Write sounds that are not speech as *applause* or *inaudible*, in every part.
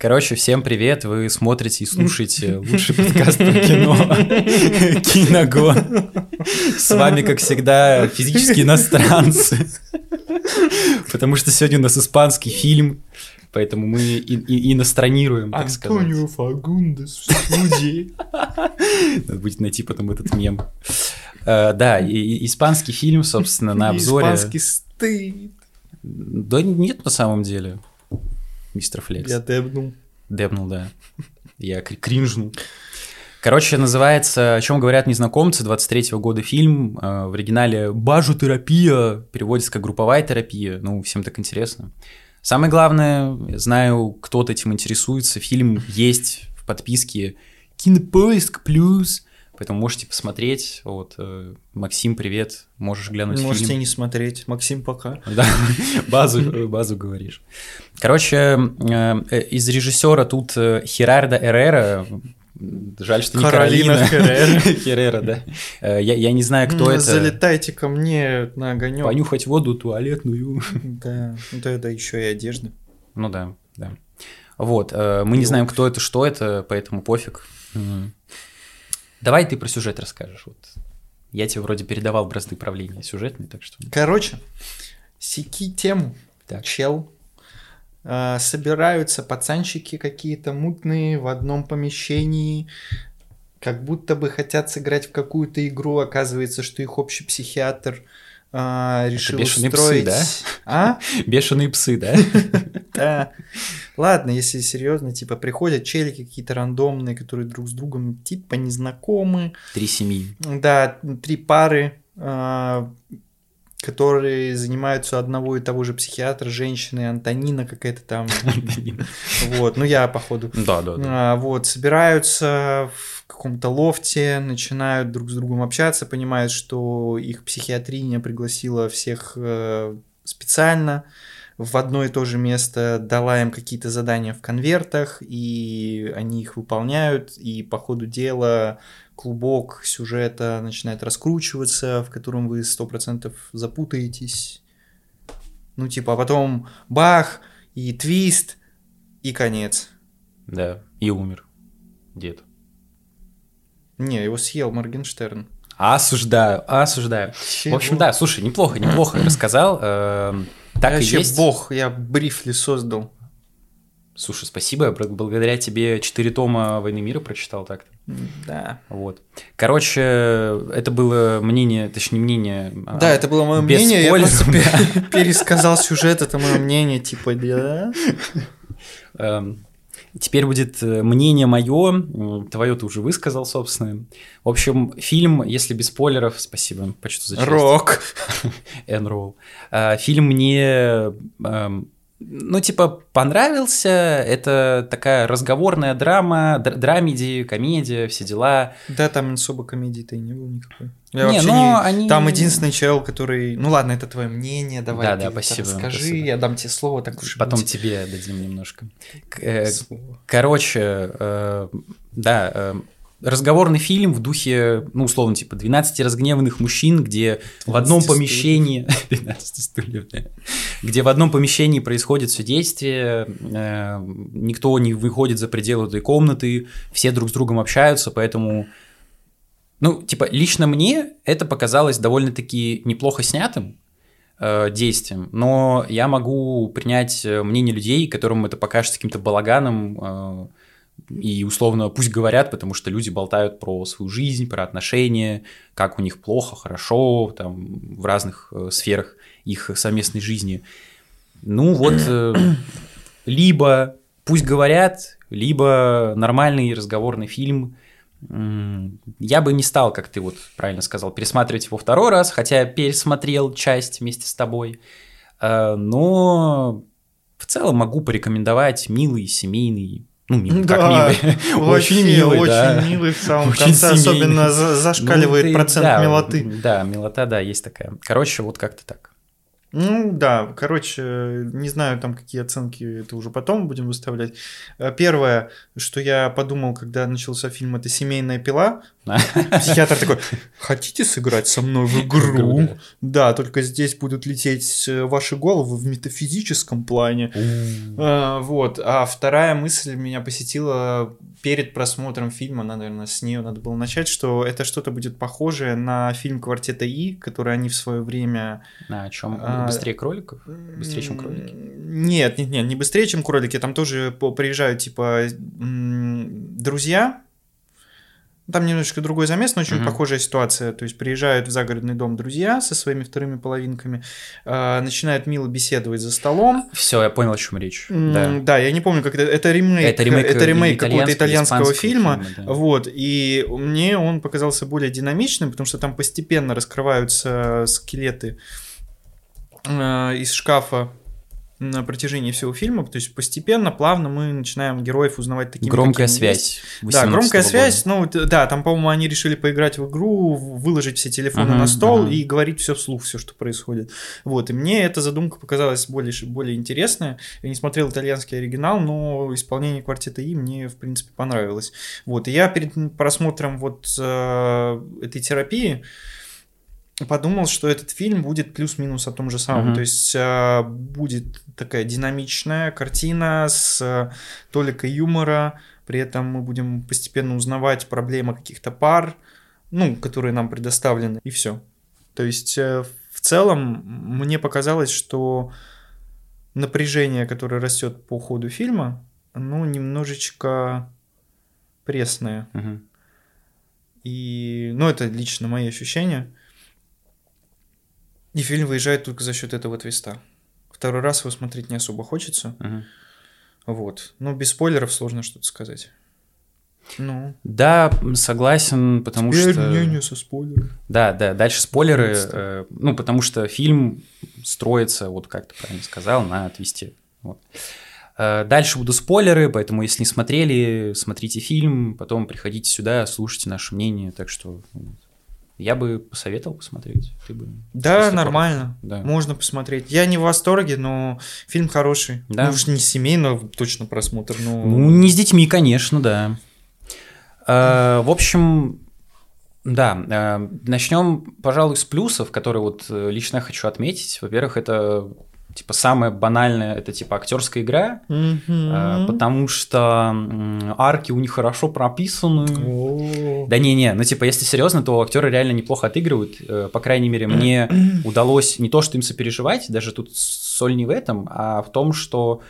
Короче, всем привет, вы смотрите и *laughs* слушаете лучший подкаст про кино *laughs* «Киногон». *laughs* С вами, как всегда, физические иностранцы, потому что сегодня у нас испанский фильм, поэтому мы и, и, иностранируем, так Антонио сказать. Фагундес в студии. Надо будет найти потом этот мем. Э, да, и, и испанский фильм, собственно, на обзоре. Испанский стыд. Да нет, на самом деле, мистер Флекс. Я дебнул. Дебнул, да. Я кри- кринжнул. Короче, называется «О чем говорят незнакомцы», 23-го года фильм. э, В оригинале «Бажу-терапия», переводится как «групповая терапия». Ну, всем так интересно. Самое главное, знаю, кто-то этим интересуется, фильм есть в подписке «Кинопоиск плюс», поэтому можете посмотреть. Вот, э, Максим, привет, можешь глянуть Можете фильм. не смотреть. Максим, пока. Да, *laughs* базу, э, базу говоришь. Короче, э, из режиссера тут э, Херардо Эррера. Жаль, что не Каролина Каролина. Херрера. *laughs* Херрера, да. Я, я не знаю, кто это. Залетайте ко мне на огонек. Понюхать воду туалетную. *laughs* Да, да, да, еще и одежда. Ну да, да. Вот, мы не знаем, кто это, что это, поэтому пофиг. Давай ты про сюжет расскажешь. Вот. Я тебе вроде передавал бразды правления сюжетные, так что... Короче, секи тему. Так. Чел. А, собираются пацанчики какие-то мутные в одном помещении, как будто бы хотят сыграть в какую-то игру. Оказывается, что их общий психиатр а, решил бешеные псы, устроить... да? А? *laughs* Бешеные псы, да? *laughs* Да. Ладно, если серьезно, типа приходят челики какие-то рандомные, которые друг с другом типа незнакомы. Три семьи. Да, три пары, а, которые занимаются одного и того же психиатра, женщины, Антонина какая-то там. *laughs* Вот, ну я походу. Да, да, да. А, вот, собираются в каком-то лофте, начинают друг с другом общаться, понимают, что их психиатриня пригласила всех э, специально в одно и то же место, дала им какие-то задания в конвертах, и они их выполняют, и по ходу дела клубок сюжета начинает раскручиваться, в котором вы сто процентов запутаетесь. Ну, типа, а потом бах, и твист, и конец. Да, и умер дед. Не, его съел Моргенштерн. Осуждаю, осуждаю. В общем, да, слушай, неплохо, неплохо *clears throat* рассказал. эм, Так я и вообще есть. бог, я брифли создал. Слушай, спасибо, я бл- благодаря тебе четыре тома «Войны мира» прочитал так-то. Да. Вот. Короче, это было мнение, точнее, мнение... а, Да, это было мое мнение, я спойлеров, просто *laughs* пе- пересказал сюжет, это мое мнение, типа, да. Теперь будет э, мнение мое, твое ты уже высказал, собственно. В общем, фильм, если без спойлеров, спасибо, почту за честь. Рок. *laughs* Энролл. А, Фильм мне, эм, ну, типа, понравился. Это такая разговорная драма, др- драмеди, комедия, все дела. Да, там особо комедии-то и не было никакой. Я Не, вообще но не- они- Там единственный чел, который... Ну ладно, это твое мнение, давай Да, да, спасибо, расскажи, спасибо. я дам тебе слово, так уж Потом быть. тебе дадим немножко. Э, Слово. Короче, э, да, э, разговорный фильм в духе, ну, условно, типа 12 разгневанных мужчин, где в одном 12 помещении... *laughs* 12 стульев, да. Где в одном помещении происходит все действие, э, никто не выходит за пределы этой комнаты, все друг с другом общаются, поэтому... Ну, типа, лично мне это показалось довольно-таки неплохо снятым э, действием, но я могу принять э, мнение людей, которым это покажется каким-то балаганом, э, и условно пусть говорят, потому что люди болтают про свою жизнь, про отношения, как у них плохо, хорошо, там, в разных э, сферах их совместной жизни. Ну вот, э, *clears throat* либо пусть говорят, либо нормальный разговорный фильм. Я бы не стал, как ты вот правильно сказал, пересматривать его второй раз, хотя я пересмотрел часть вместе с тобой. Э, Но в целом могу порекомендовать милый, семейный, ну, милый, как Да, милый, *laughs* очень Вообще, милый, очень да. милый в самом Очень конце, семейный. особенно Ну, зашкаливает ты- процент да, милоты. Да, милота, да, есть такая. Короче, вот как-то так. Ну да, короче, не знаю там какие оценки, это уже потом будем выставлять. Э, первое, что я подумал, когда начался фильм, это «Семейная пила». Психиатр такой, хотите сыграть со мной в игру? Да, только здесь будут лететь э, ваши головы в метафизическом плане. А, вот. А вторая мысль меня посетила перед просмотром фильма, наверное, с нее надо было начать, что это что-то будет похожее на фильм «Квартета И», который они в свое время... На чем? А, быстрее кроликов? Быстрее, чем кролики? Нет, нет, нет, не быстрее, чем кролики. Там тоже приезжают, типа, друзья, там немножечко другой замес, но очень uh-huh. похожая ситуация. То есть приезжают в загородный дом друзья со своими вторыми половинками, э, начинают мило беседовать за столом. Все, я понял, о чем речь. Mm, да. да, я не помню, как это. Это ремейк. Это ремейк, это ремейк какого-то итальянского фильма. фильма да. Вот. И мне он показался более динамичным, потому что там постепенно раскрываются скелеты э, из шкафа на протяжении всего фильма, то есть постепенно, плавно мы начинаем героев узнавать такими, Громкая связь. Да, громкая года. связь, ну да, там, по-моему, они решили поиграть в игру, выложить все телефоны uh-huh, на стол uh-huh. и говорить все вслух, все, что происходит. Вот, и мне эта задумка показалась более, более интересная. Я не смотрел итальянский оригинал, но исполнение квартета И мне, в принципе, понравилось. Вот, и я перед просмотром вот э, этой терапии, подумал, что этот фильм будет плюс-минус о том же самом. Uh-huh. То есть э, будет такая динамичная картина с э, толикой юмора, при этом мы будем постепенно узнавать проблемы каких-то пар, ну, которые нам предоставлены, и все. То есть э, в целом мне показалось, что напряжение, которое растет по ходу фильма, ну, немножечко пресное. Uh-huh. И, ну, это лично мои ощущения. И фильм выезжает только за счет этого твиста. Второй раз его смотреть не особо хочется. Угу. Вот. Ну, без спойлеров сложно что-то сказать. Ну. Да, согласен, потому Теперь что... мнение со спойлерами. Да, да, дальше спойлеры, э, ну, потому что фильм строится, вот как ты правильно сказал, на твисте. Вот. Э, дальше будут спойлеры, поэтому если не смотрели, смотрите фильм, потом приходите сюда, слушайте наше мнение, так что я бы посоветовал посмотреть. Ты бы да, нормально. Да. Можно посмотреть. Я не в восторге, но фильм хороший. Да. Ну, уж не семейный точно просмотр. Но... Ну, не с детьми, конечно, да. Э, в общем, да, э, начнем, пожалуй, с плюсов, которые вот э, лично хочу отметить. Во-первых, это типа самое банальное это типа актерская игра, mm-hmm. потому что арки у них хорошо прописаны. Oh. Да не не, ну типа если серьезно, то актеры реально неплохо отыгрывают. Э, по крайней мере мне *clears throat* удалось не то что им сопереживать, даже тут соль не в этом, а в том, что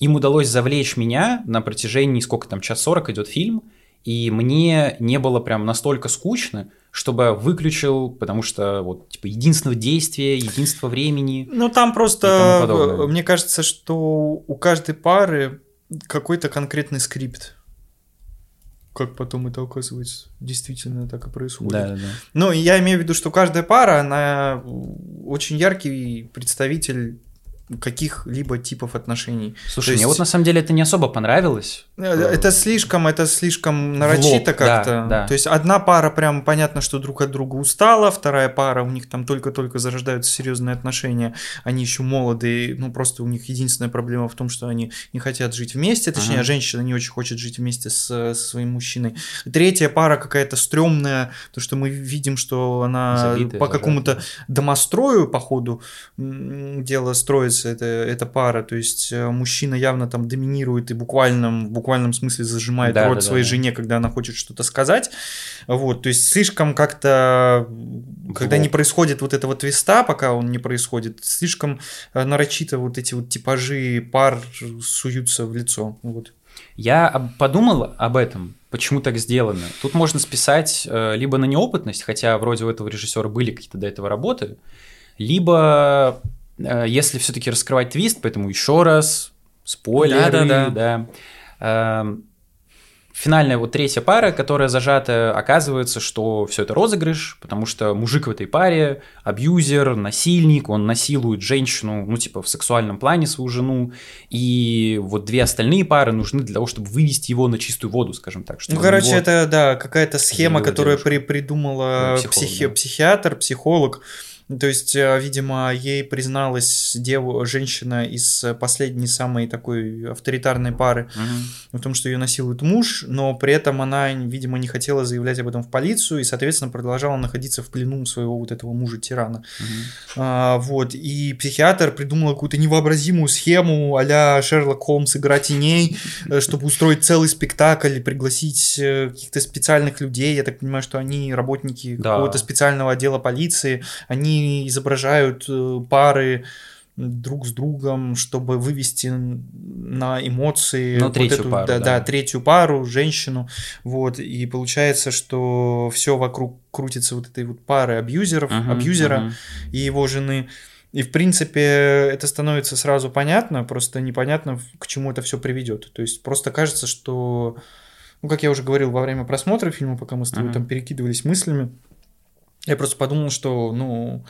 им удалось завлечь меня на протяжении сколько там час сорок идет фильм, и мне не было прям настолько скучно, чтобы выключил, потому что вот типа единство действия, единство времени. Ну там просто, мне кажется, что у каждой пары какой-то конкретный скрипт. Как потом это оказывается, действительно так и происходит. Да, да. Ну, я имею в виду, что каждая пара, она очень яркий представитель каких-либо типов отношений. Слушай, есть... мне вот на самом деле это не особо понравилось. Э, это слишком, это слишком нарочито как-то. Да, да. То есть одна пара прям понятно, что друг от друга устала, вторая пара, у них там только-только зарождаются серьезные отношения, они еще молодые, ну просто у них единственная проблема в том, что они не хотят жить вместе, точнее, ага. женщина не очень хочет жить вместе с, со своим мужчиной. Третья пара какая-то стрёмная, то, что мы видим, что она Забитая, по какому-то домострою, по ходу дела строится становится эта, эта пара. То есть э, мужчина явно там доминирует и буквально, в буквальном смысле зажимает да, рот да, своей да, жене, когда она хочет что-то сказать. Вот, то есть слишком как-то, когда вот. не происходит вот этого твиста, пока он не происходит, слишком э, нарочито вот эти вот типажи пар суются в лицо. Вот. Я подумал об этом, почему так сделано. Тут можно списать э, либо на неопытность, хотя вроде у этого режиссера были какие-то до этого работы, либо если все-таки раскрывать твист, поэтому еще раз, спойлеры, да, да, да. да. Финальная вот третья пара, которая зажата, оказывается, что все это розыгрыш, потому что мужик в этой паре абьюзер, насильник, он насилует женщину, ну, типа, в сексуальном плане свою жену, и вот две остальные пары нужны для того, чтобы вывести его на чистую воду, скажем так. Ну, короче, это, да, какая-то схема, которую при придумала психолог, психи да. психиатр, психолог, То есть, э, видимо, ей призналась дев... женщина из последней самой такой авторитарной пары Мгм. в том, что ее насилует муж, но при этом она, видимо, не хотела заявлять об этом в полицию и, соответственно, продолжала находиться в плену своего вот этого мужа-тирана. Мгм. А, вот, и психиатр придумал какую-то невообразимую схему а Шерлок Холмс «Игра теней», э, чтобы устроить целый спектакль и пригласить э, каких-то специальных людей. Я так понимаю, что они работники Да. какого-то специального отдела полиции. Они изображают э, пары друг с другом, чтобы вывести на эмоции Ну, вот третью эту, пару, да, да. да, третью пару, женщину, вот, и получается, что все вокруг крутится вот этой вот пары абьюзеров, Мгм, абьюзера мгм. и его жены. И, в принципе, это становится сразу понятно, просто непонятно, к чему это все приведет. То есть просто кажется, что, ну, как я уже говорил во время просмотра фильма, пока мы с тобой Мгм. там перекидывались мыслями, я просто подумал, что, ну,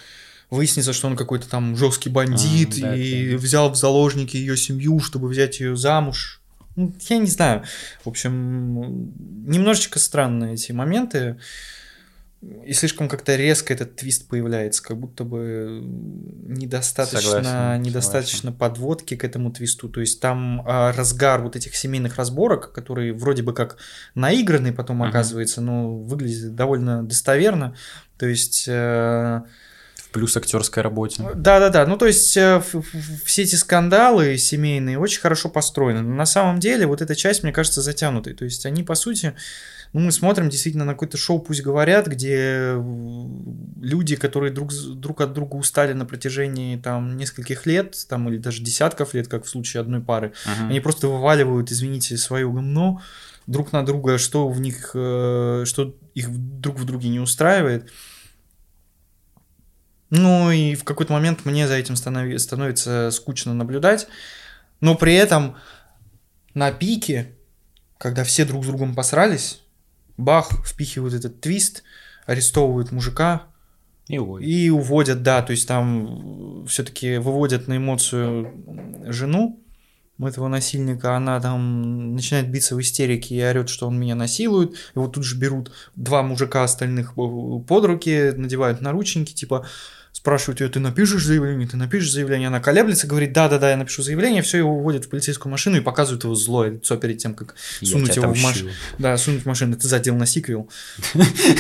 выяснится, что он какой-то там жесткий бандит А, да, и да. взял в заложники ее семью, чтобы взять ее замуж. Ну, я не знаю. В общем, немножечко странные эти моменты. И слишком как-то резко этот твист появляется, как будто бы недостаточно, Согласен, недостаточно подводки к этому твисту. То есть там а, разгар вот этих семейных разборок, которые вроде бы как наигранный потом Мгм. оказывается, но выглядит довольно достоверно. То есть э, В плюс актерской работе. да, да, да. Ну, то есть э, все эти скандалы семейные очень хорошо построены. Но на самом деле вот эта часть, мне кажется, затянутой. То есть они, по сути, ну, мы смотрим действительно на какое-то шоу «Пусть говорят», где э, люди, которые друг, друг от друга устали на протяжении там нескольких лет, там, или даже десятков лет, как в случае одной пары, Мгм. они просто вываливают, извините, свое говно друг на друга, что в них, э, что их друг в друге не устраивает. Ну и в какой-то момент мне за этим станови- становится скучно наблюдать. Но при этом на пике, когда все друг с другом посрались, бах, впихивают этот твист, арестовывают мужика, И и уводят, да, то есть там все-таки выводят на эмоцию жену этого насильника, она там начинает биться в истерике и орет, что он меня насилует. Его тут же берут два мужика остальных э, под руки, надевают наручники, типа спрашивают ее, ты напишешь заявление, ты напишешь заявление, она колеблется, говорит, да-да-да, я напишу заявление, все его уводят в полицейскую машину и показывают его злое лицо перед тем, как Я сунуть его в машину. Да, сунуть в машину, это задел на сиквел. *laughs*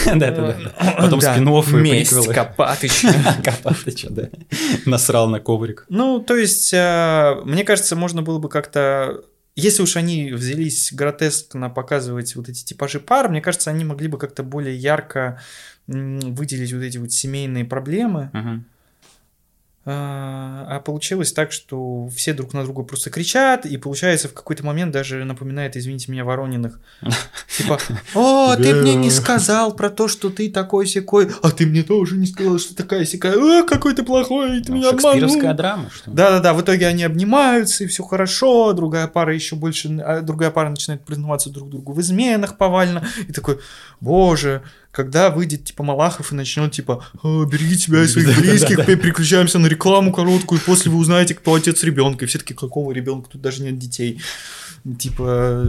Да-да-да. Потом Да, спин и месть приквелы. Копатыча. *laughs* Копатыча, да. Насрал на коврик. Ну, то есть, э, мне кажется, можно было бы как-то... Если уж они взялись гротескно показывать вот эти типажи пар, мне кажется, они могли бы как-то более ярко выделить вот эти вот семейные проблемы. А а получилось так, что все друг на друга просто кричат, и получается в какой-то момент даже напоминает, извините меня, Ворониных. *laughs* Типа, о, ты мне не сказал про то, что ты такой секой, а ты мне тоже не сказал, что такая секая, а, какой ты плохой, ты Ну, меня Шекспировская обманул. драма, что ли? Да-да-да, в итоге они обнимаются, и все хорошо, другая пара еще больше, а другая пара начинает признаваться друг другу в изменах повально, и такой, боже, когда выйдет, типа, Малахов и начнет, типа, «А, береги себя и *laughs* своих близких, пе- переключаемся на рекламу короткую, и после вы узнаете, кто отец ребенка, и все таки какого ребенка, тут даже нет детей. Типа,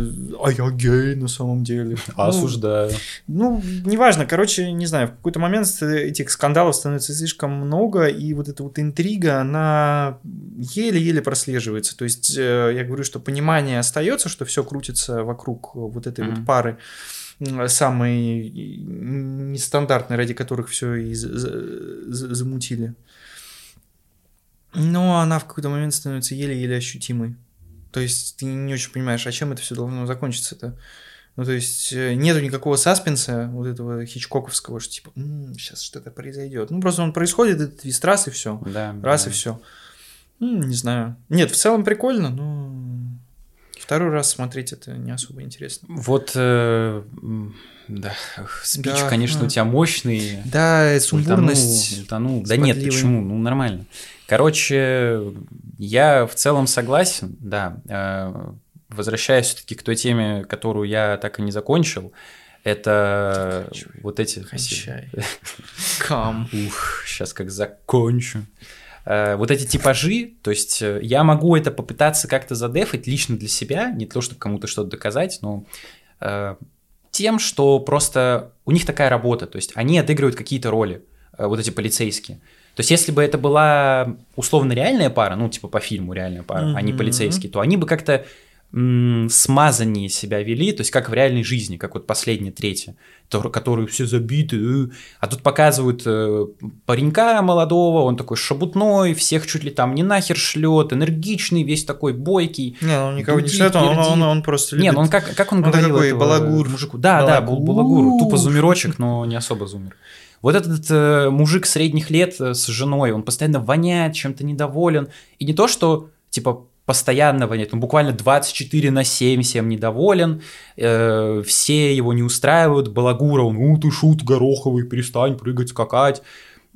а я гей на самом деле. Ну, Осуждаю. ну, неважно, короче, не знаю, в какой-то момент с- этих скандалов становится слишком много, и вот эта вот интрига, она еле-еле прослеживается. То есть, э, я говорю, что понимание остается, что все крутится вокруг вот этой вот пары м, самой нестандартной, ради которых все и за- за- за- замутили. Но она в какой-то момент становится еле-еле ощутимой. То есть ты не очень понимаешь, а чем это все должно закончиться-то. Ну, то есть э, нету никакого саспенса вот этого хичкоковского, что типа, сейчас что-то произойдет. Ну, просто он происходит, этот твист раз и все. Да. Раз да. и все. Не знаю. Нет, в целом прикольно, но второй раз смотреть это не особо интересно. Вот, э, да, спич, Да, конечно, да. у тебя мощный. Да, сумбурность. Утонул, утонул. Да нет, почему? Ну, нормально. Короче, я в целом согласен, да. Э, Возвращаясь все-таки к той теме, которую я так и не закончил, это Заканчивай. вот эти... Кончай. Кам. Ух, сейчас как закончу. Э, Вот эти типажи, то есть э, я могу это попытаться как-то задефать лично для себя, не то, чтобы кому-то что-то доказать, но э, тем, что просто у них такая работа, то есть они отыгрывают какие-то роли, вот эти полицейские. То есть, если бы это была условно реальная пара, ну, типа по фильму реальная пара, mm-hmm. а не полицейский, то они бы как-то смазаннее себя вели, то есть как в реальной жизни, как вот последняя третья, которые все забиты, э. а тут показывают э, паренька молодого, он такой шабутной, всех чуть ли там не нахер шлет, энергичный, весь такой бойкий. Не, он никого не шлет, он, он, он просто любит. Не, ну он как, как он, он говорил такой балагур. мужику? Да, балагур. да, балагур, тупо зумерочек, но не особо зумер. Вот этот э, мужик средних лет э, с женой, он постоянно воняет, чем-то недоволен. И не то, что, типа, постоянного нет, он буквально 24 на 7 всем недоволен, э, все его не устраивают, Балагура, он, ну ты шут гороховый, перестань прыгать, скакать,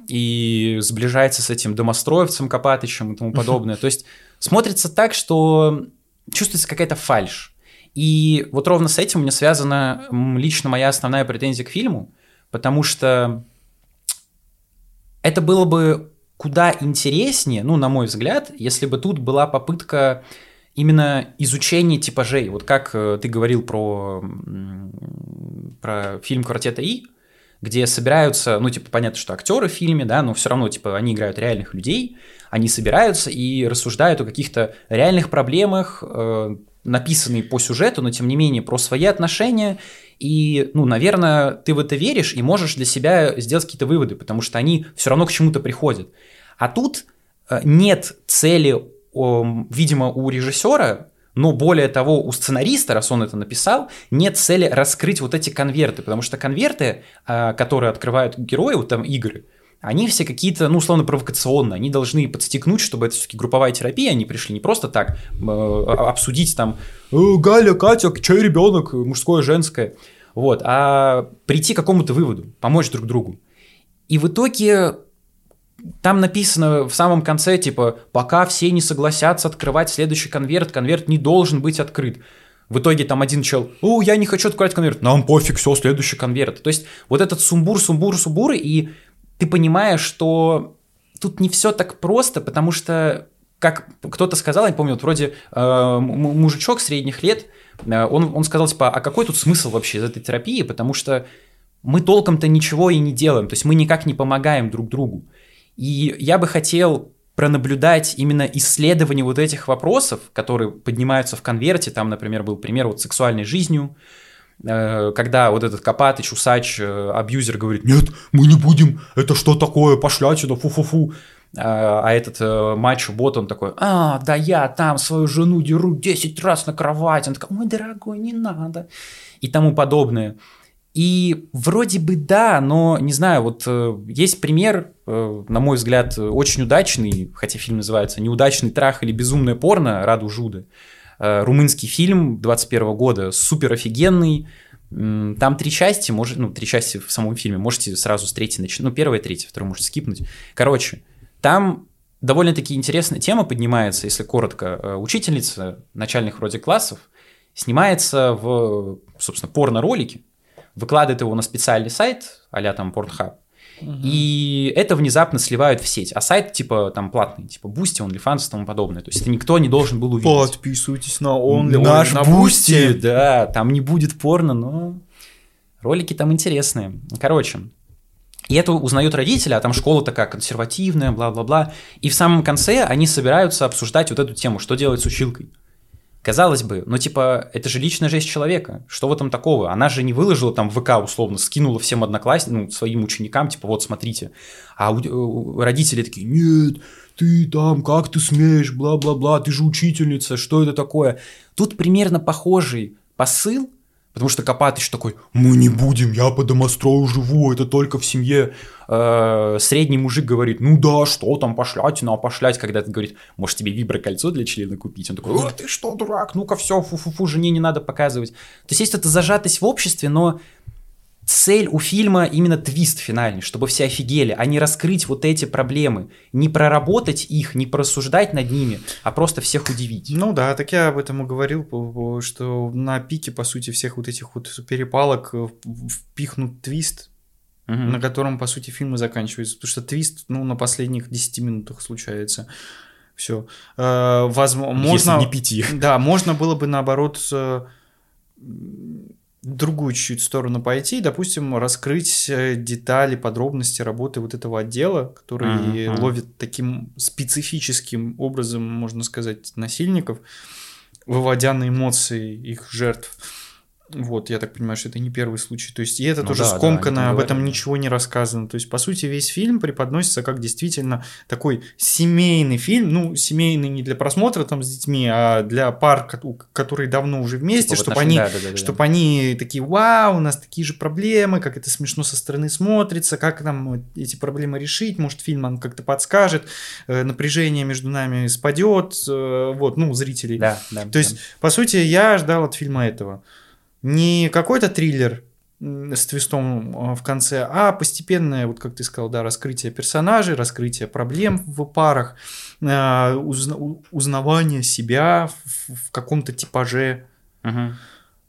и сближается с этим домостроевцем Копатычем и тому *laughs* подобное. То есть смотрится так, что чувствуется какая-то фальш. И вот ровно с этим у меня связана лично моя основная претензия к фильму, потому что это было бы куда интереснее, ну, на мой взгляд, если бы тут была попытка именно изучения типажей. Вот как э, ты говорил про, про фильм «Квартета И», где собираются, ну, типа, понятно, что актеры в фильме, да, но все равно, типа, они играют реальных людей, они собираются и рассуждают о каких-то реальных проблемах, э, написанные по сюжету, но тем не менее про свои отношения. И, ну, наверное, ты в это веришь и можешь для себя сделать какие-то выводы, потому что они все равно к чему-то приходят. А тут э, нет цели, видимо, у режиссера, но более того, у сценариста, раз он это написал, нет цели раскрыть вот эти конверты, потому что конверты, э, которые открывают герои, вот там игры, они все какие-то, ну, условно, провокационные. Они должны подстегнуть, чтобы это все-таки групповая терапия, они пришли не просто так э, обсудить там «Э, Галя, Катя, чей ребенок, мужское, женское, вот, а прийти к какому-то выводу, помочь друг другу. И в итоге там написано в самом конце, типа, пока все не согласятся открывать следующий конверт, конверт не должен быть открыт. В итоге там один чел, о, я не хочу открывать конверт, нам пофиг, все, следующий конверт. То есть вот этот сумбур, сумбур, сумбур, и ты понимаешь, что тут не все так просто, потому что, как кто-то сказал, я не помню, вот вроде э, мужичок средних лет, э, он, он сказал, типа, а какой тут смысл вообще из этой терапии, потому что мы толком-то ничего и не делаем, то есть мы никак не помогаем друг другу. И я бы хотел пронаблюдать именно исследование вот этих вопросов, которые поднимаются в конверте, там, например, был пример вот сексуальной жизнью, Э, когда вот этот Копатыч, Усач, э, абьюзер говорит, нет, мы не будем, это что такое, пошлятина, фу-фу-фу. А, а этот э, мачо-бот, он такой, а, да я там свою жену деру 10 раз на кровать. Он такой, ой, дорогой, не надо. И тому подобное. И вроде бы да, но не знаю, вот есть пример, на мой взгляд, очень удачный, хотя фильм называется «Неудачный трах или безумное порно» Раду Жуды. Э, румынский фильм 21 года, супер офигенный. Там три части, может, ну, три части в самом фильме, можете сразу с третьей начать. Ну, первая, третья, вторую можете скипнуть. Короче, там довольно-таки интересная тема поднимается, если коротко. Э, учительница начальных вроде классов снимается в, собственно, порно-ролике, выкладывает его на специальный сайт, а там Pornhub, и это внезапно сливают в сеть. А сайт, типа, там платный, типа Boosty, OnlyFans и тому подобное. То есть это никто не должен был увидеть. Подписывайтесь на Only, Наш на Boosty. Да, там не будет порно, но ролики там интересные. Короче, и это узнают родители, а там школа такая консервативная, бла-бла-бла. И в самом конце они собираются обсуждать вот эту тему, что делать с училкой. Казалось бы, ну типа, это же личная жизнь человека. Что в этом такого? Она же не выложила там ВК условно, скинула всем одноклассникам, ну, своим ученикам, типа, вот смотрите. А у, у, родители такие, нет, ты там, как ты смеешь, бла-бла-бла, ты же учительница, что это такое? Тут примерно похожий посыл, Потому что Копатыч такой, мы не будем, я по домострою живу, это только в семье. Э, средний мужик говорит, ну да, что там, пошлять, ну а пошлять, когда ты говорит, может тебе виброкольцо для члена купить? Он такой, ты что, дурак, ну-ка все, фу-фу-фу, жене не надо показывать. То есть есть эта зажатость в обществе, но цель у фильма именно твист финальный, чтобы все офигели, а не раскрыть вот эти проблемы, не проработать их, не просуждать над ними, а просто всех удивить. Ну да, так я об этом и говорил, что на пике, по сути, всех вот этих вот перепалок э, впихнут твист, угу. на котором, по сути, фильм и заканчивается, потому что твист, ну, на последних 10 минутах случается. Все. Э, возможно, Если не пяти. Да, можно было бы наоборот э, другую чуть-чуть сторону пойти, допустим, раскрыть э, детали, подробности работы вот этого отдела, который мгм. ловит таким специфическим образом, можно сказать, насильников, выводя на эмоции их жертв. Вот, я так понимаю, что это не первый случай. То есть, и это Ну тоже да, да, скомкано, там об этом говорят. ничего не рассказано. То есть, по сути, весь фильм преподносится как действительно такой семейный фильм. Ну, семейный не для просмотра там с детьми, а для пар, которые давно уже вместе, Типа чтобы отношении- они да, да, да, да. чтобы они такие, вау, у нас такие же проблемы, как это смешно со стороны смотрится, как нам эти проблемы решить, может, фильм он как-то подскажет, э, напряжение между нами спадет, э, вот, ну, зрителей. Да, да. То есть, по сути, я ждал от фильма этого. Не какой-то триллер с твистом э, в конце, а постепенное, вот как ты сказал, да, раскрытие персонажей, раскрытие проблем в парах, э, узна- узнавание себя в, в каком-то типаже. Мгм.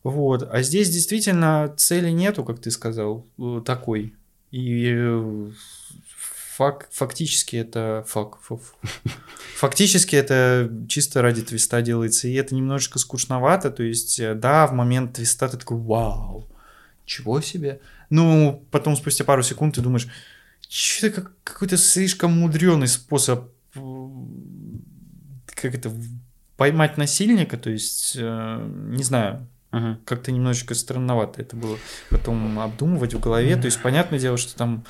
Вот. А здесь действительно цели нету, как ты сказал, э, такой. И фак- фактически это фак, фу. фактически это чисто ради твиста делается. И это немножечко скучновато. То есть, э, да, в момент твиста ты такой, вау, чего себе. Ну, потом спустя пару секунд ты думаешь, что-то как, какой-то слишком мудреный способ как это поймать насильника, то есть, э, не знаю, Мгм. как-то немножечко странновато это было потом обдумывать в голове. То есть, понятное дело, что там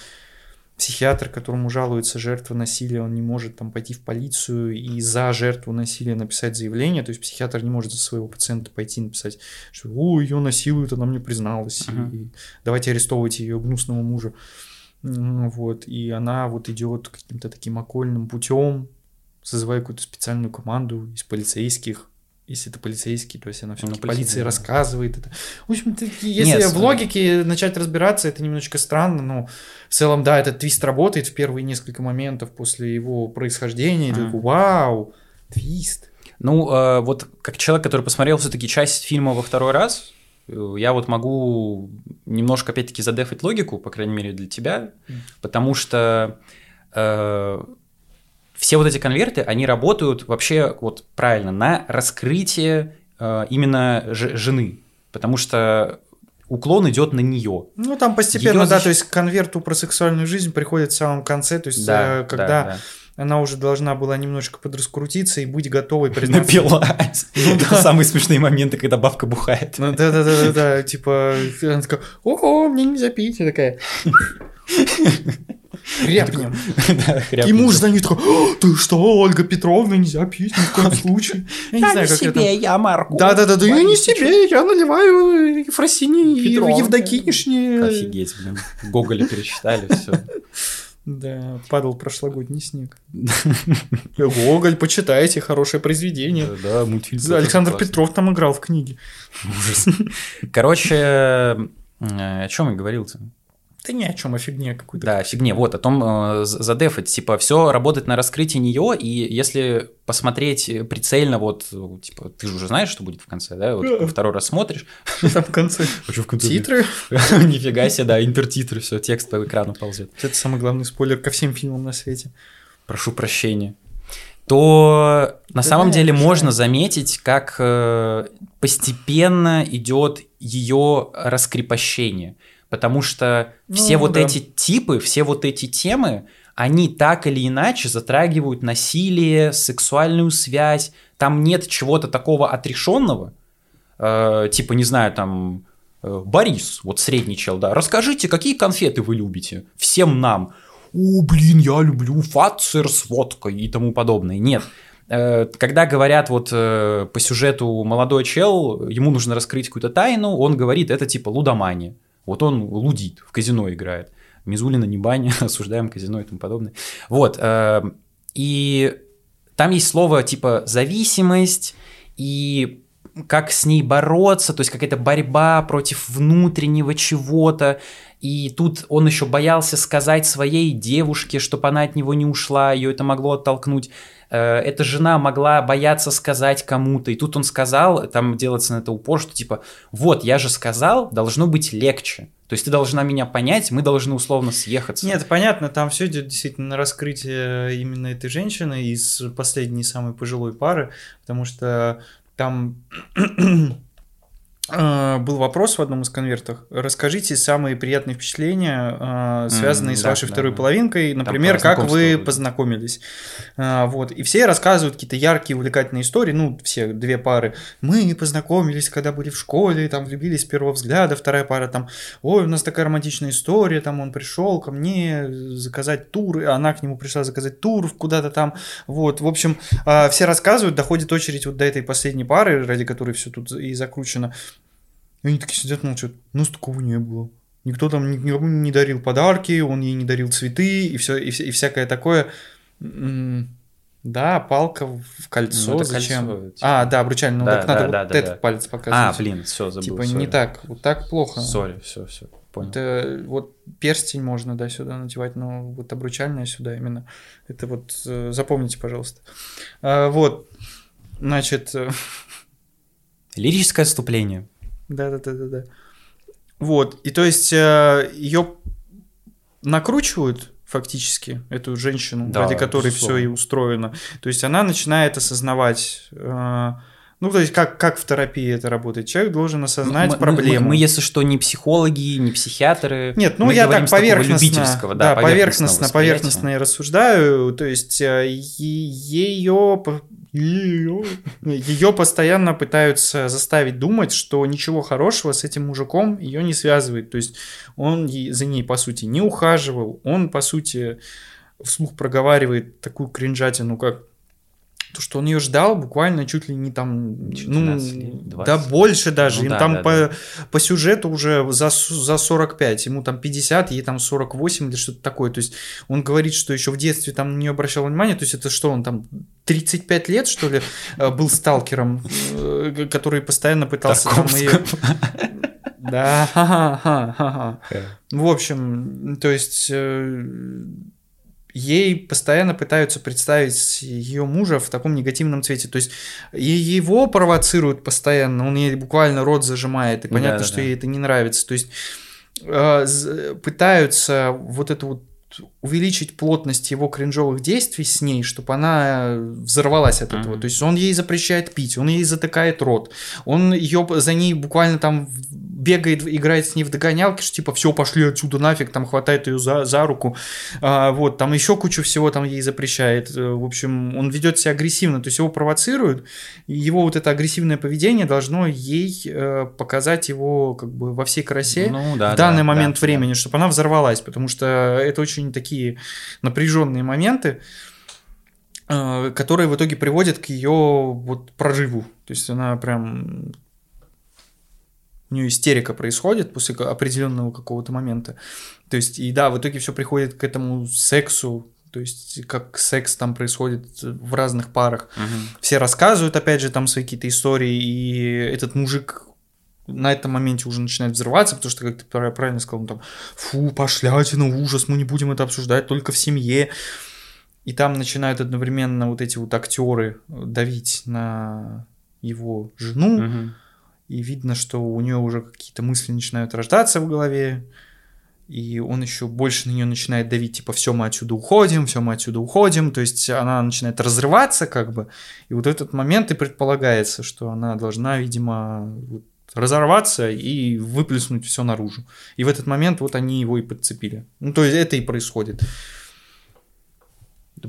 психиатр, которому жалуется жертва насилия, он не может там пойти в полицию и за жертву насилия написать заявление. То есть психиатр не может за своего пациента пойти написать, что «Ой, ее насилуют, она мне призналась, Мгм. и давайте арестовывать ее гнусного мужа». Вот, и она вот идет каким-то таким окольным путем, созывая какую-то специальную команду из полицейских. Если это полицейский, то есть она все-таки Ну, полиции полицейский, да. рассказывает это. В общем, если Нет, в логике начать разбираться, это немножечко странно, но в целом, да, этот твист работает в первые несколько моментов после его происхождения. Мгм. такой, вау, твист. Ну, э, вот как человек, который посмотрел все-таки часть фильма во второй раз, э, я вот могу немножко, опять-таки, задефать логику, по крайней мере, для тебя, Мгм. потому что э, все вот эти конверты, они работают вообще вот правильно на раскрытие э, именно жены, потому что уклон идет на нее. Ну, там постепенно, Её да, защ- то есть к конверту про сексуальную жизнь приходит в самом конце, то есть э, когда она уже должна была немножечко подраскрутиться и быть готовой *laughs* признаться. напилась. *laughs* Ну да. самые смешные моменты, когда бабка бухает. Ну да, да, да, да, да, типа, она такая, ого, мне нельзя пить, я такая. *laughs* Ряпнем. *laughs* Да, И муж за ней такой, «О, ты что, Ольга Петровна, нельзя пить ни в коем случае. Я не знаю, как это. я Марку. Да, да, да, да, я не себе, я наливаю Ефросине и. Евдокинишне. Офигеть, блин. Гоголя перечитали, все. Да, падал прошлогодний снег. *laughs* Гоголь, почитайте, хорошее произведение. Да, мультфильм. Александр классный. Петров там играл в книге. Ужас. Короче, э, о чем я говорил-то? Да ни о чем, о фигне какой-то. Да, фигне. Вот, о том э, задефать. Типа, все работает на раскрытии нее, и если посмотреть прицельно, вот, типа, ты же уже знаешь, что будет в конце, да? Вот Да. второй раз смотришь. Что там в конце? А что в конце? Титры? *laughs* Нифига себе, да, интертитры, все, текст по экрану ползет. Это самый главный спойлер ко всем фильмам на свете. прошу прощения, то на Да самом деле можно заметить, как э, постепенно идет ее раскрепощение. Потому что Ну, все вот да. эти типы, все вот эти темы, они так или иначе затрагивают насилие, сексуальную связь. Там нет чего-то такого отрешенного. Э, типа, не знаю, там, э, Борис, вот средний чел, да, расскажите, какие конфеты вы любите? Всем нам. О, блин, я люблю фацер с водкой и тому подобное. Нет. Э, Когда говорят вот э, по сюжету молодой чел, ему нужно раскрыть какую-то тайну, он говорит, это типа лудомания. Вот он лудит, в казино играет. Мизулина не баня, *laughs* осуждаем казино и тому подобное. Вот. э, И там есть слово типа зависимость и как с ней бороться, то есть какая-то борьба против внутреннего чего-то. И тут он еще боялся сказать своей девушке, чтобы она от него не ушла, ее это могло оттолкнуть. Э, Эта жена могла бояться сказать кому-то, и тут он сказал, там делается на это упор, что типа, вот, я же сказал, должно быть легче. То есть ты должна меня понять, мы должны условно съехаться. Нет, понятно, там все идет действительно на раскрытие именно этой женщины из последней самой пожилой пары, потому что там был вопрос в одном из конвертов. Расскажите самые приятные впечатления, э, связанные М, с да, вашей да, второй да. половинкой. Например, как вы познакомились. А, Вот. И все рассказывают какие-то яркие, увлекательные истории. Ну, все две пары. Мы познакомились, когда были в школе, там влюбились с первого взгляда. Вторая пара там, ой, у нас такая романтичная история. Там он пришел ко мне заказать тур, и она к нему пришла заказать тур куда-то там. Вот. В общем, а, все рассказывают, доходит очередь вот до этой последней пары, ради которой все тут и закручено. И они такие сидят, молчат. У нас такого не было. Никто там ни- никому не дарил подарки, он ей не дарил цветы и все и, и всякое такое. М, Да, палка в кольцо. Ну, зачем? кольцо, типа. А, да, обручальное. Ну Да, так надо да, вот да, да, этот да. палец А, показывать. блин, все, забыл. типа не sorry. так, вот так плохо. Sorry, все, все, понял. Это вот перстень можно, да, сюда надевать, но вот обручальное сюда именно. Это вот э, запомните, пожалуйста. А, вот, значит, э, *laughs* Лирическое отступление. Да, да, да, да, да. Вот. И то есть ее накручивают фактически, эту женщину, Да, ради которой все и устроено. То есть она начинает осознавать. э, ну, то есть, как, как в терапии это работает? Человек должен осознать Мы- проблему. Мы, мы, если что, не психологи, не психиатры. Нет, ну Мы я так поверхностно, любительского, да, да, поверхностно, поверхностно я рассуждаю. То есть ее ее постоянно пытаются заставить думать, что ничего хорошего с этим мужиком ее не связывает. То есть он за ней по сути не ухаживал, он по сути вслух проговаривает такую кринжатину, как то, что он ее ждал буквально чуть ли не там, 14 ну, лет, 20. да больше даже, Ну им да, там да, по, да. по сюжету уже за, за 45, ему там 50, ей там 48 или что-то такое, то есть он говорит, что еще в детстве там на нее обращал внимание, то есть это что, он там 35 лет, что ли, э, был сталкером, э, который постоянно пытался там ее... *laughs* Да, ха-ха, ха-ха. В общем, то есть э, ей постоянно пытаются представить ее мужа в таком негативном цвете. То есть и его провоцируют постоянно, он ей буквально рот зажимает, и понятно, Да-да-да. что ей это не нравится. То есть э, пытаются вот эту вот увеличить плотность его кринжовых действий с ней, чтобы она взорвалась от этого. То есть он ей запрещает пить, он ей затыкает рот, он ее за ней буквально там бегает, играет с ней в догонялки, что типа все, пошли отсюда нафиг, там хватает ее за, за руку, А, вот, там еще кучу всего там ей запрещает. Э, В общем, он ведет себя агрессивно, то есть его провоцируют, его вот это агрессивное поведение должно ей э, показать его как бы во всей красе Ну, да, в данный да, момент да, времени, чтобы она взорвалась, потому что это очень такие напряженные моменты, э, которые в итоге приводят к ее вот прорыву. То есть она прям у нее истерика происходит после определенного какого-то момента. То есть, и да, в итоге все приходит к этому сексу, то есть, как секс там происходит в разных парах. Мгм. Все рассказывают, опять же, там свои какие-то истории, и этот мужик на этом моменте уже начинает взрываться, потому что, как ты прав- правильно сказал, он там, фу, пошлятина, ужас, мы не будем это обсуждать только в семье. И там начинают одновременно вот эти вот актеры давить на его жену, Мгм. и видно, что у нее уже какие-то мысли начинают рождаться в голове, и он еще больше на нее начинает давить, типа, все, мы отсюда уходим, все, мы отсюда уходим, то есть она начинает разрываться, как бы, и вот этот момент и предполагается, что она должна, видимо, вот разорваться и выплеснуть все наружу. И в этот момент вот они его и подцепили. Ну, то есть это и происходит.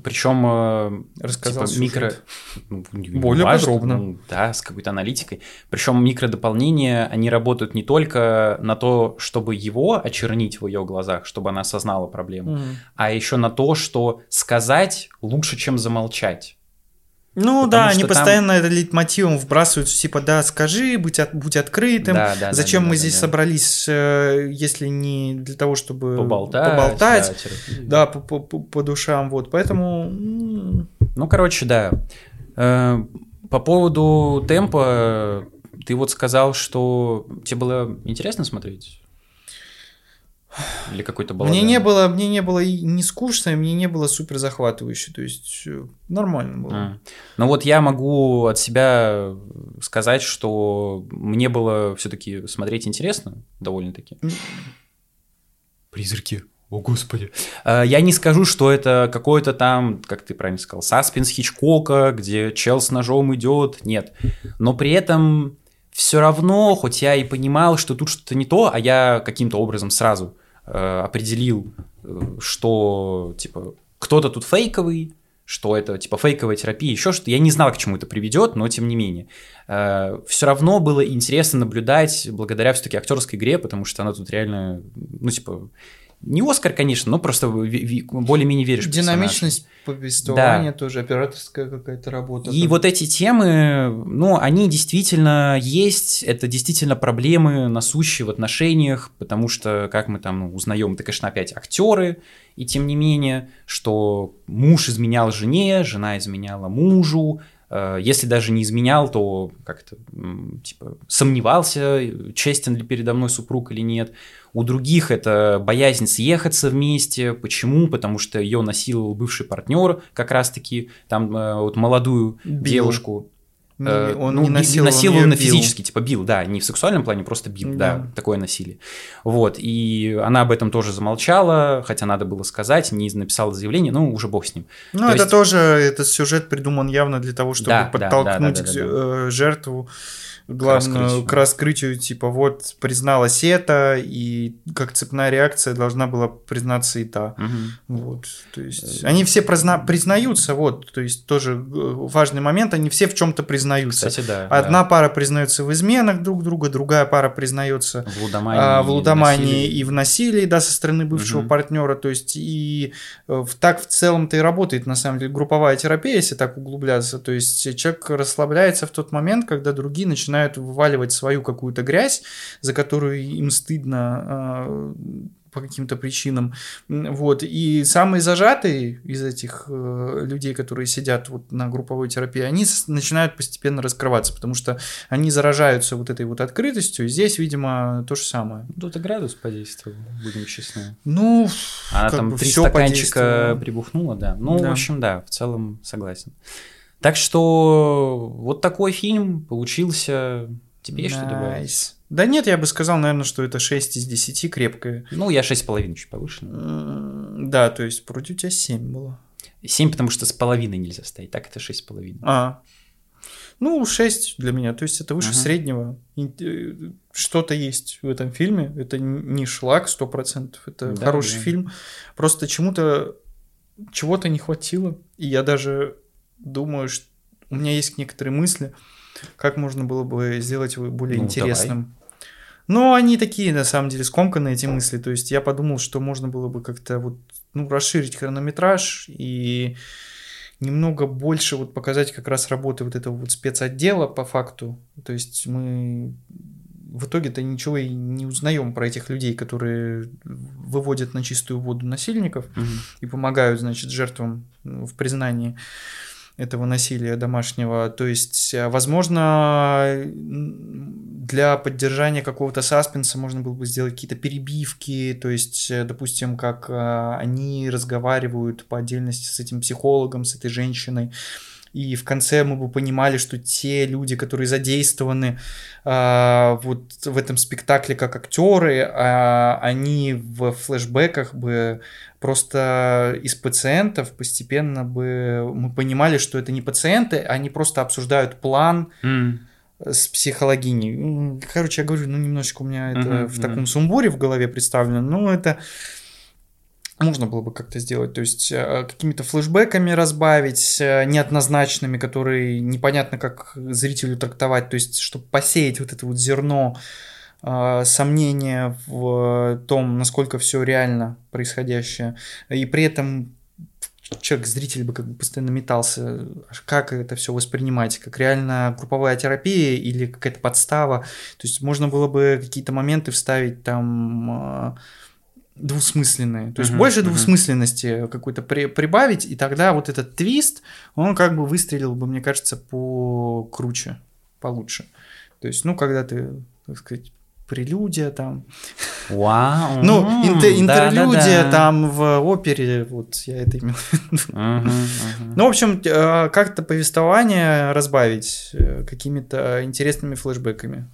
Причем э, Рассказал типа, микро... ну, Более важно, подробно. ну, да, с какой-то аналитикой. Причем микродополнения, они работают не только на то, чтобы его очернить в ее глазах, чтобы она осознала проблему, Мгм. а еще на то, что сказать лучше, чем замолчать. Ну Потому да, они там- постоянно это лейтмотивом вбрасывают, типа, да, скажи, будь, от- будь открытым, Да, да, да, Зачем да, мы да, здесь да. собрались, э, если не для того, чтобы Поболтать. поболтать, да, терапия. да, по, по- по- душам, вот, поэтому Ну, короче, да. Э, По поводу темпа, ты вот сказал, что тебе было интересно смотреть? Или какой-то балаган? мне не было, мне не было и не скучно, и мне не было супер захватывающе, то есть нормально было. А. Ну вот я могу от себя сказать, что мне было все-таки смотреть интересно, довольно-таки. Призраки. О, господи. А, Я не скажу, что это какой-то там, как ты правильно сказал, саспенс Хичкока, где чел с ножом идет. Нет. Но при этом все равно, хоть я и понимал, что тут что-то не то, а я каким-то образом сразу э, определил, э, что типа кто-то тут фейковый, что это типа фейковая терапия, еще что-то. Я не знал, к чему это приведет, но тем не менее. Э, все равно было интересно наблюдать благодаря все-таки актерской игре, потому что она тут реально, ну типа, не Оскар, конечно, но просто более-менее веришь Динамичность повествования да. тоже, операторская какая-то работа. И вот эти темы, ну, они действительно есть, это действительно проблемы насущие в отношениях, потому что, как мы там ну, узнаем, это, конечно, опять актеры, и тем не менее, что муж изменял жене, жена изменяла мужу, э, если даже не изменял, то как-то типа сомневался, честен ли передо мной супруг или нет. У других это боязнь съехаться вместе. Почему? Потому что ее насиловал бывший партнер, как раз-таки там э, вот молодую Бил. девушку. Не, э, он ну, не насиловал, насиловал он физически, типа бил, да, не в сексуальном плане, просто бил, да. да, такое насилие. Вот, и она об этом тоже замолчала, хотя надо было сказать, не написала заявление, ну, уже бог с ним. Ну, То это есть... тоже, этот сюжет придуман явно для того, чтобы да, подтолкнуть да, да, да, да, да, да. жертву главное к, к раскрытию, типа, вот призналась это, и как цепная реакция должна была признаться и та. Угу. Вот, то есть они все призна... признаются, вот, то есть тоже э, важный момент, они все в чем-то признаются. Кстати, да. Одна да. пара признается в изменах друг друга, другая пара признается в лудомании, а, в лудомании и в насилии, да, со стороны бывшего угу. партнера, то есть и э, так в целом-то и работает, на самом деле, групповая терапия, если так углубляться, то есть человек расслабляется в тот момент, когда другие начинают вываливать свою какую-то грязь, за которую им стыдно э, по каким-то причинам. Вот. И самые зажатые из этих э, людей, которые сидят вот на групповой терапии, они начинают постепенно раскрываться, потому что они заражаются вот этой вот открытостью. И здесь, видимо, то же самое. Тут и градус подействовал, будем честны. Ну, Она там три стаканчика прибухнула, да. Ну, да. в общем, да, в целом согласен. Так что вот такой фильм получился. Тебе nice. что добавить? Да нет, я бы сказал, наверное, что это 6 из 10 крепкое. Ну, я 6,5 чуть повыше. Да, то есть вроде у тебя 7 было. 7, потому что с половиной нельзя стоять, так это 6,5. А, ну, 6 для меня, то есть это выше uh-huh. среднего. Э, что-то есть в этом фильме, это не шлак 100%, это да, хороший да. фильм. Просто чему-то, чего-то не хватило, и я даже думаю, что у меня есть некоторые мысли, как можно было бы сделать его более ну, интересным. Давай. Но они такие, на самом деле, скомканные эти мысли. То есть я подумал, что можно было бы как-то вот, ну, расширить хронометраж и немного больше вот показать как раз работы вот этого вот спецотдела по факту. То есть мы в итоге-то ничего и не узнаем про этих людей, которые выводят на чистую воду насильников угу. и помогают, значит, жертвам в признании этого насилия домашнего. То есть, э, возможно, для поддержания какого-то саспенса можно было бы сделать какие-то перебивки, то есть, э, допустим, как э, они разговаривают по отдельности с этим психологом, с этой женщиной, и в конце мы бы понимали, что те люди, которые задействованы э, вот в этом спектакле как актеры, э, они в флешбеках бы просто из пациентов постепенно бы мы понимали, что это не пациенты, они просто обсуждают план. Mm с психологиней. Короче, я говорю, ну, немножечко у меня это uh-huh, в таком сумбуре в голове представлено, но это можно было бы как-то сделать, то есть э, какими-то флешбеками разбавить, э, неоднозначными, которые непонятно как зрителю трактовать, то есть чтобы посеять вот это вот зерно э, сомнения в том, насколько все реально происходящее, и при этом человек, зритель бы как бы постоянно метался, как это все воспринимать, как реально групповая терапия или какая-то подстава. То есть можно было бы какие-то моменты вставить там двусмысленные. То есть uh-huh, больше uh-huh. двусмысленности какой-то при, прибавить, и тогда вот этот твист, он как бы выстрелил бы, мне кажется, по круче, получше. То есть, ну, когда ты, так сказать, прелюдия там. Вау. Ну, интер, интерлюдия да, да, да. там в опере, вот я это имел в виду. Ну, в общем, э, как-то повествование разбавить э, какими-то интересными флешбеками.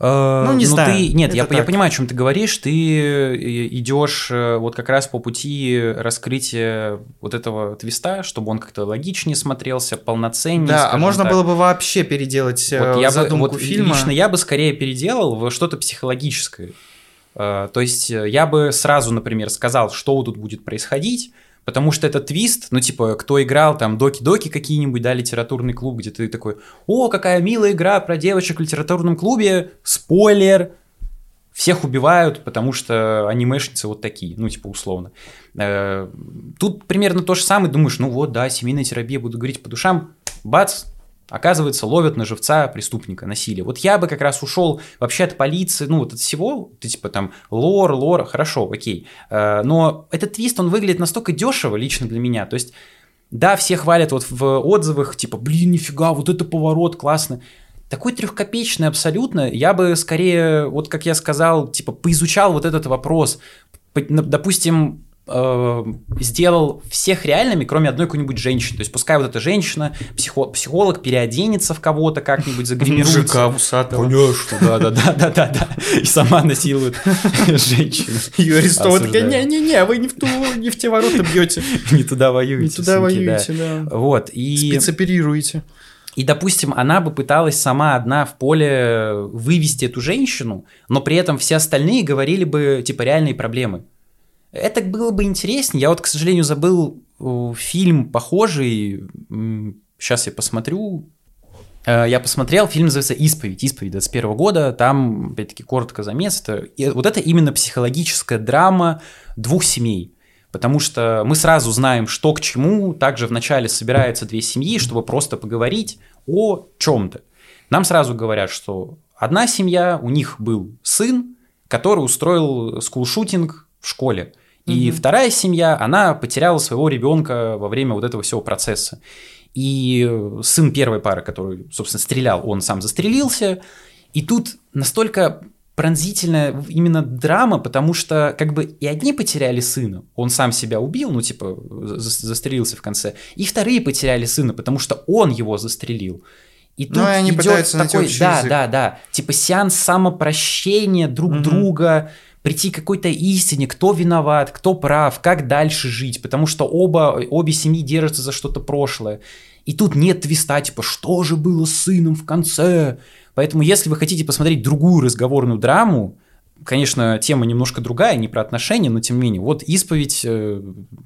Э, Ну, не ну, знаю, Ты, нет, я, я понимаю, о чем ты говоришь. Ты э, идешь э, вот как раз по пути раскрытия вот этого твиста, чтобы он как-то логичнее смотрелся, полноценнее. Да, а можно так. было бы вообще переделать Вот я бы, задумку вот фильма. лично я бы скорее переделал в что-то психологическое. То есть я бы сразу, например, сказал, что тут будет происходить, потому что это твист, ну типа, кто играл там доки-доки какие-нибудь, да, литературный клуб, где ты такой, о, какая милая игра про девочек в литературном клубе, спойлер, всех убивают, потому что анимешницы вот такие, ну, типа, условно. Э, Тут примерно то же самое, думаешь, ну вот, да, семейная терапия, буду говорить по душам, бац, оказывается, ловят на живца преступника, насилие. Вот я бы как раз ушел вообще от полиции, ну, вот от всего, ты типа там лор, лор, хорошо, окей. Э, Но этот твист, он выглядит настолько дешево лично для меня, то есть да, все хвалят вот в отзывах, типа, блин, нифига, вот это поворот, классно. Такой трехкопеечный абсолютно, я бы скорее, вот как я сказал, типа, поизучал вот этот вопрос. Допустим, э, сделал всех реальными, кроме одной какой-нибудь женщины. То есть пускай вот эта женщина, психо- психолог переоденется в кого-то как-нибудь, загримируется. Мужика усатого. Конечно, да, да, да, да, да, да. И сама насилует женщину. Ее арестовывают, такая, не-не-не, вы не в, ту, не в те ворота бьете, Не туда воюете. не туда воюете, да. Вот, и... Спецоперируете. И, допустим, она бы пыталась сама одна в поле вывести эту женщину, но при этом все остальные говорили бы, типа, реальные проблемы. Это было бы интереснее. Я вот, к сожалению, забыл э, фильм похожий. Сейчас я посмотрю. Э, Я посмотрел, фильм называется «Исповедь», «Исповедь» 21 года, там, опять-таки, коротко замес. Это, вот это именно психологическая драма двух семей. Потому что мы сразу знаем, что к чему. Также вначале собираются две семьи, чтобы просто поговорить о чем-то. Нам сразу говорят, что одна семья, у них был сын, который устроил скулшутинг в школе. И Мгм. вторая семья, она потеряла своего ребенка во время вот этого всего процесса. И э, сын первой пары, который, собственно, стрелял, он сам застрелился. И тут настолько пронзительная именно драма, потому что как бы и одни потеряли сына, он сам себя убил, ну типа за- застрелился в конце, и вторые потеряли сына, потому что он его застрелил. И тут Ну, и они идет такой, да, язык. да, да, типа сеанс самопрощения друг Мгм. друга, прийти к какой-то истине, кто виноват, кто прав, как дальше жить, потому что оба, обе семьи держатся за что-то прошлое. И тут нет твиста, типа, что же было с сыном в конце? Поэтому, если вы хотите посмотреть другую разговорную драму, конечно, тема немножко другая, не про отношения, но тем не менее, вот исповедь, э,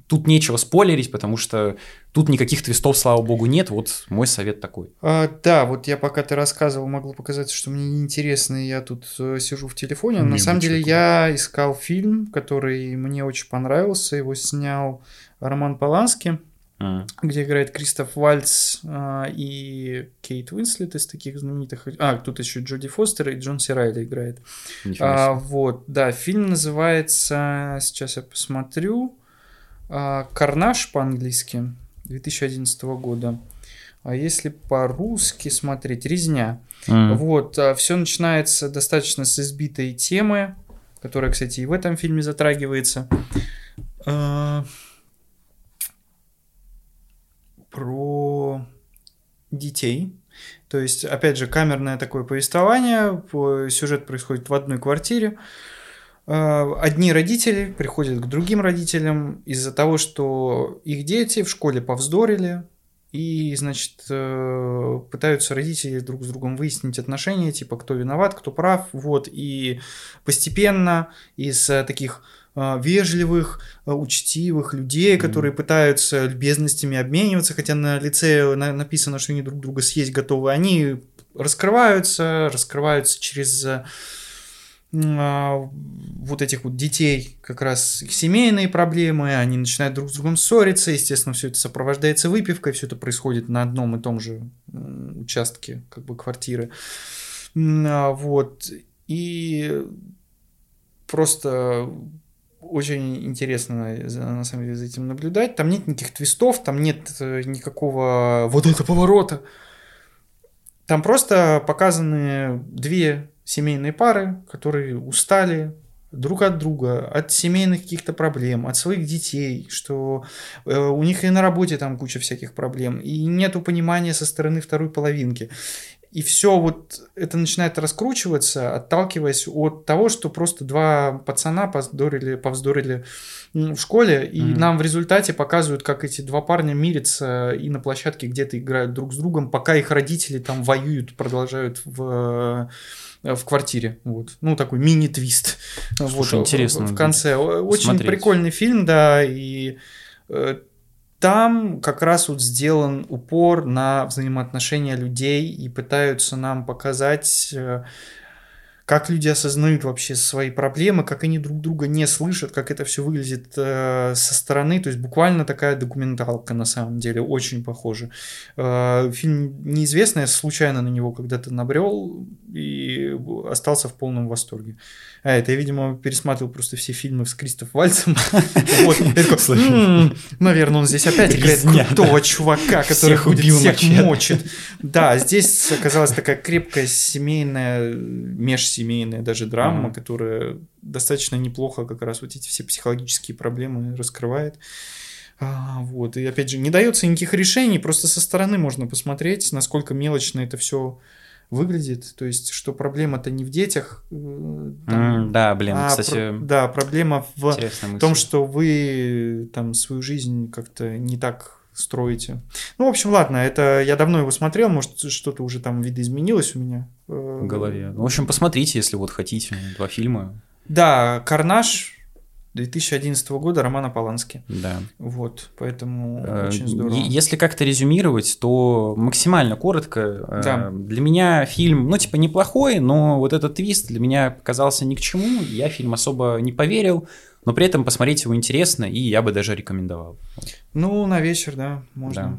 тут нечего спойлерить, потому что тут никаких твистов, слава богу, нет, вот мой совет такой. А, да, вот я пока ты рассказывал, могло показаться, что мне неинтересно, и я тут э, сижу в телефоне. Но Не, на самом деле такого. я искал фильм, который мне очень понравился. Его снял Роман Полански, М. где играет Кристоф Вальц а, и Кейт Уинслет из таких знаменитых. А, тут еще Джоди Фостер и Джон Си Райли играет. А, вот, да, фильм называется, сейчас я посмотрю, а, «Карнаж» по-английски, 2011 года. А если по-русски смотреть, «Резня». М. Вот, все начинается достаточно с избитой темы, которая, кстати, и в этом фильме затрагивается. Про детей. То есть, опять же, камерное такое повествование. по- Сюжет происходит в одной квартире. А, Одни родители приходят к другим родителям из-за того, что их дети в школе повздорили, и, значит, э, пытаются родители друг с другом выяснить отношения, типа, кто виноват, кто прав, вот, и постепенно из э, таких вежливых, э, учтивых людей, которые пытаются любезностями обмениваться, хотя на лице на- написано, что они друг друга съесть готовы, они раскрываются, раскрываются через а, вот этих вот детей, как раз их семейные проблемы, они начинают друг с другом ссориться, естественно, все это сопровождается выпивкой, все это происходит на одном и том же участке как бы квартиры. А, Вот. И просто очень интересно на самом деле за этим наблюдать. Там нет никаких твистов, там нет э, никакого вот это поворота. Там просто показаны две семейные пары, которые устали друг от друга, от семейных каких-то проблем, от своих детей, что э, у них и на работе там куча всяких проблем, и нету понимания со стороны второй половинки. И все вот это начинает раскручиваться, отталкиваясь от того, что просто два пацана повздорили, повздорили в школе, и mm-hmm. нам в результате показывают, как эти два парня мирятся и на площадке где-то играют друг с другом, пока их родители там воюют, продолжают в в квартире. Вот. Ну, такой мини-твист. Слушай, вот, интересно. В, конце. Очень смотреть. прикольный фильм, да, и э, там как раз вот сделан упор на взаимоотношения людей и пытаются нам показать э, как люди осознают вообще свои проблемы, как они друг друга не слышат, как это все выглядит э, со стороны. То есть буквально такая документалка на самом деле, очень похожа. Э, фильм неизвестный, я случайно на него когда-то набрел и остался в полном восторге. А, это я, видимо, пересматривал просто все фильмы с Кристоф Вальцем. *laughs* Наверное, он здесь опять играет крутого чувака, который всех мочит. Да, здесь оказалась такая крепкая семейная меж семейная даже драма, mm-hmm. которая достаточно неплохо как раз вот эти все психологические проблемы раскрывает. А, вот. И опять же, не дается никаких решений, просто со стороны можно посмотреть, насколько мелочно это все выглядит. То есть, что проблема-то не в детях. Э, там, mm, да, блин, а кстати. Про, да, проблема в том, что вы там свою жизнь как-то не так строите. Ну, в общем, ладно, это я давно его смотрел, может, что-то уже там видоизменилось у меня. Э, в голове. Ну, в общем, посмотрите, если вот хотите, два фильма. Да, «Карнаж» 2011 года Романа Полански. Да. Вот, поэтому э, очень здорово. Если как-то резюмировать, то максимально коротко. Э, да. Для меня фильм, ну, типа, неплохой, но вот этот твист для меня показался ни к чему. Я фильм особо не поверил но при этом посмотреть его интересно, и я бы даже рекомендовал. Ну, на вечер, да, можно. Да.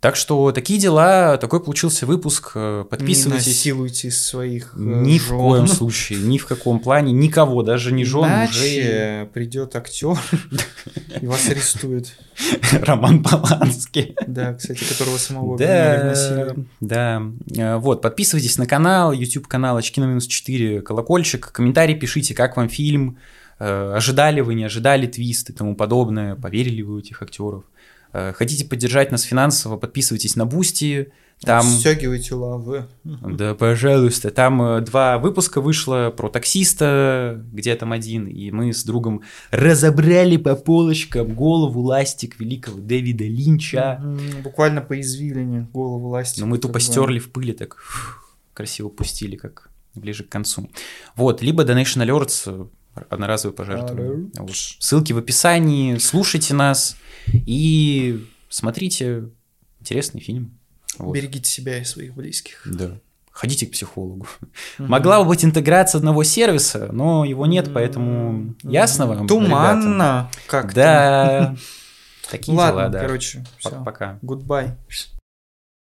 Так что такие дела, такой получился выпуск. Э, подписывайтесь. Не насилуйте своих э, Ни жен. в коем случае, ни в каком плане, никого, даже не жен. Иначе уже... придет актер и вас арестует. *laughs* Роман Поланский. Да, кстати, которого самого да, Да, э, вот, подписывайтесь на канал, YouTube канал Очки на минус 4, колокольчик, комментарий пишите, как вам фильм, ожидали вы, не ожидали твист и тому подобное, поверили вы в этих актеров. Э, хотите поддержать нас финансово, подписывайтесь на Boosty. Там... Стягивайте лавэ. Да, пожалуйста. Там э, два выпуска вышло про таксиста, где там один, и мы с другом разобрали по полочкам голову ластик великого Дэвида Линча. Буквально по извилине голову ластик. Но мы тупо стерли в пыли, так красиво пустили, как ближе к концу. Вот, либо Donation Alerts, одноразовые пожертвования. Вот. Ссылки в описании, слушайте нас. И смотрите интересный фильм. Вот. Берегите себя и своих близких. Да. Ходите к психологу. Угу. Могла бы быть интеграция одного сервиса, но его нет, поэтому ясно вам. Туманно как-то. Да. Такие Ладно, дела, да. короче, Пока. Goodbye.